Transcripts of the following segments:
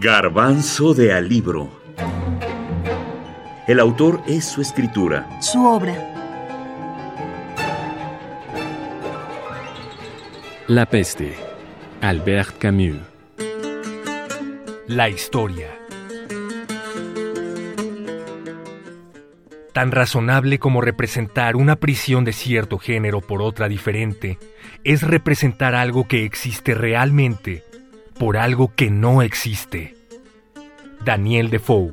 Garbanzo de Alibro. El autor es su escritura. Su obra. La peste. Albert Camus. La historia. Tan razonable como representar una prisión de cierto género por otra diferente, es representar algo que existe realmente por algo que no existe. Daniel Defoe.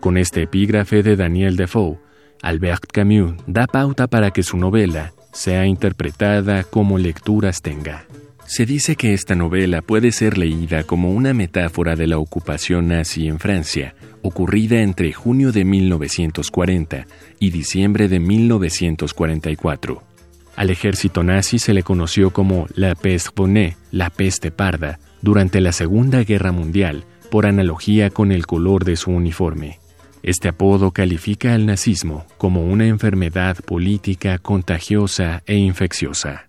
Con este epígrafe de Daniel Defoe, Albert Camus da pauta para que su novela sea interpretada como lecturas tenga. Se dice que esta novela puede ser leída como una metáfora de la ocupación nazi en Francia, ocurrida entre junio de 1940 y diciembre de 1944. Al ejército nazi se le conoció como la peste bonnet, la peste parda, durante la Segunda Guerra Mundial, por analogía con el color de su uniforme. Este apodo califica al nazismo como una enfermedad política contagiosa e infecciosa.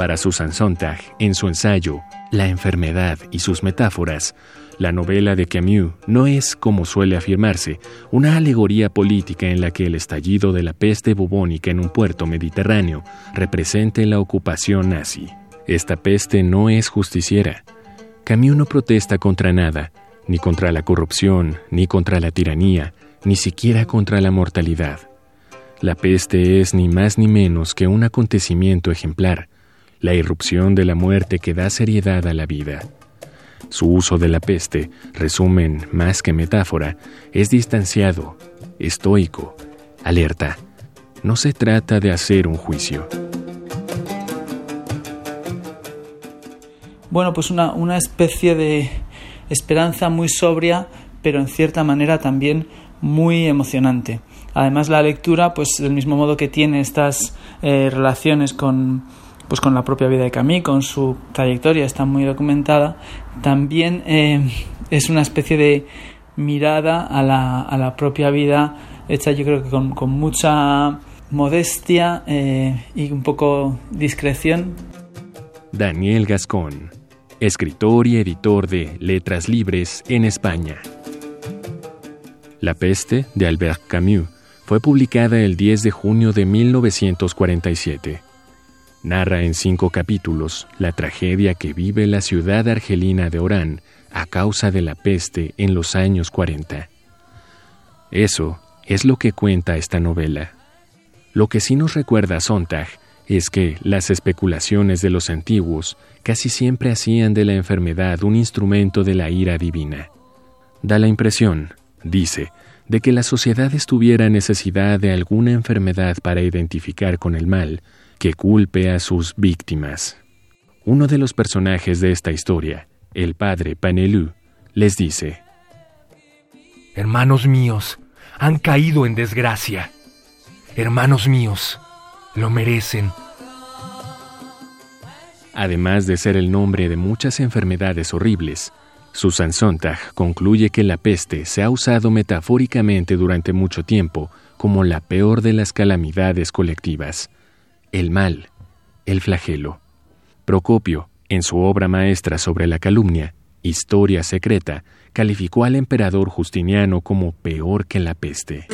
Para Susan Sontag, en su ensayo La enfermedad y sus metáforas, la novela de Camus no es, como suele afirmarse, una alegoría política en la que el estallido de la peste bubónica en un puerto mediterráneo represente la ocupación nazi. Esta peste no es justiciera. Camus no protesta contra nada, ni contra la corrupción, ni contra la tiranía, ni siquiera contra la mortalidad. La peste es ni más ni menos que un acontecimiento ejemplar, la irrupción de la muerte que da seriedad a la vida. Su uso de la peste, resumen más que metáfora, es distanciado, estoico, alerta. No se trata de hacer un juicio. Bueno, pues una, una especie de esperanza muy sobria, pero en cierta manera también muy emocionante. Además, la lectura, pues del mismo modo que tiene estas eh, relaciones con, pues con la propia vida de Camille, con su trayectoria, está muy documentada, también eh, es una especie de mirada a la, a la, propia vida hecha yo creo que con, con mucha modestia eh, y un poco discreción. Daniel Gascón, escritor y editor de Letras Libres en España. La peste de Albert Camus fue publicada el 10 de junio de 1947 narra en cinco capítulos la tragedia que vive la ciudad argelina de Orán a causa de la peste en los años 40. Eso es lo que cuenta esta novela. Lo que sí nos recuerda Sontag es que las especulaciones de los antiguos casi siempre hacían de la enfermedad un instrumento de la ira divina. Da la impresión, dice, de que la sociedad estuviera necesidad de alguna enfermedad para identificar con el mal, que culpe a sus víctimas. Uno de los personajes de esta historia, el padre Panelú, les dice, Hermanos míos, han caído en desgracia. Hermanos míos, lo merecen. Además de ser el nombre de muchas enfermedades horribles, Susan Sontag concluye que la peste se ha usado metafóricamente durante mucho tiempo como la peor de las calamidades colectivas el mal, el flagelo. Procopio, en su obra maestra sobre la calumnia, Historia Secreta, calificó al emperador Justiniano como peor que la peste.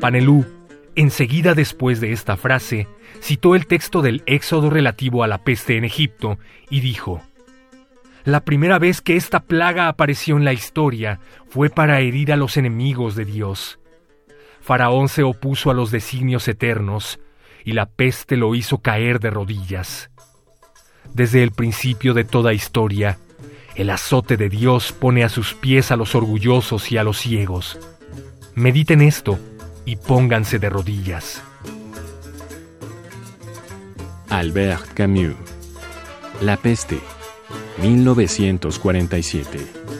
Panelú, enseguida después de esta frase, citó el texto del Éxodo relativo a la peste en Egipto y dijo, La primera vez que esta plaga apareció en la historia fue para herir a los enemigos de Dios. Faraón se opuso a los designios eternos, y la peste lo hizo caer de rodillas. Desde el principio de toda historia, el azote de Dios pone a sus pies a los orgullosos y a los ciegos. Mediten esto y pónganse de rodillas. Albert Camus La peste, 1947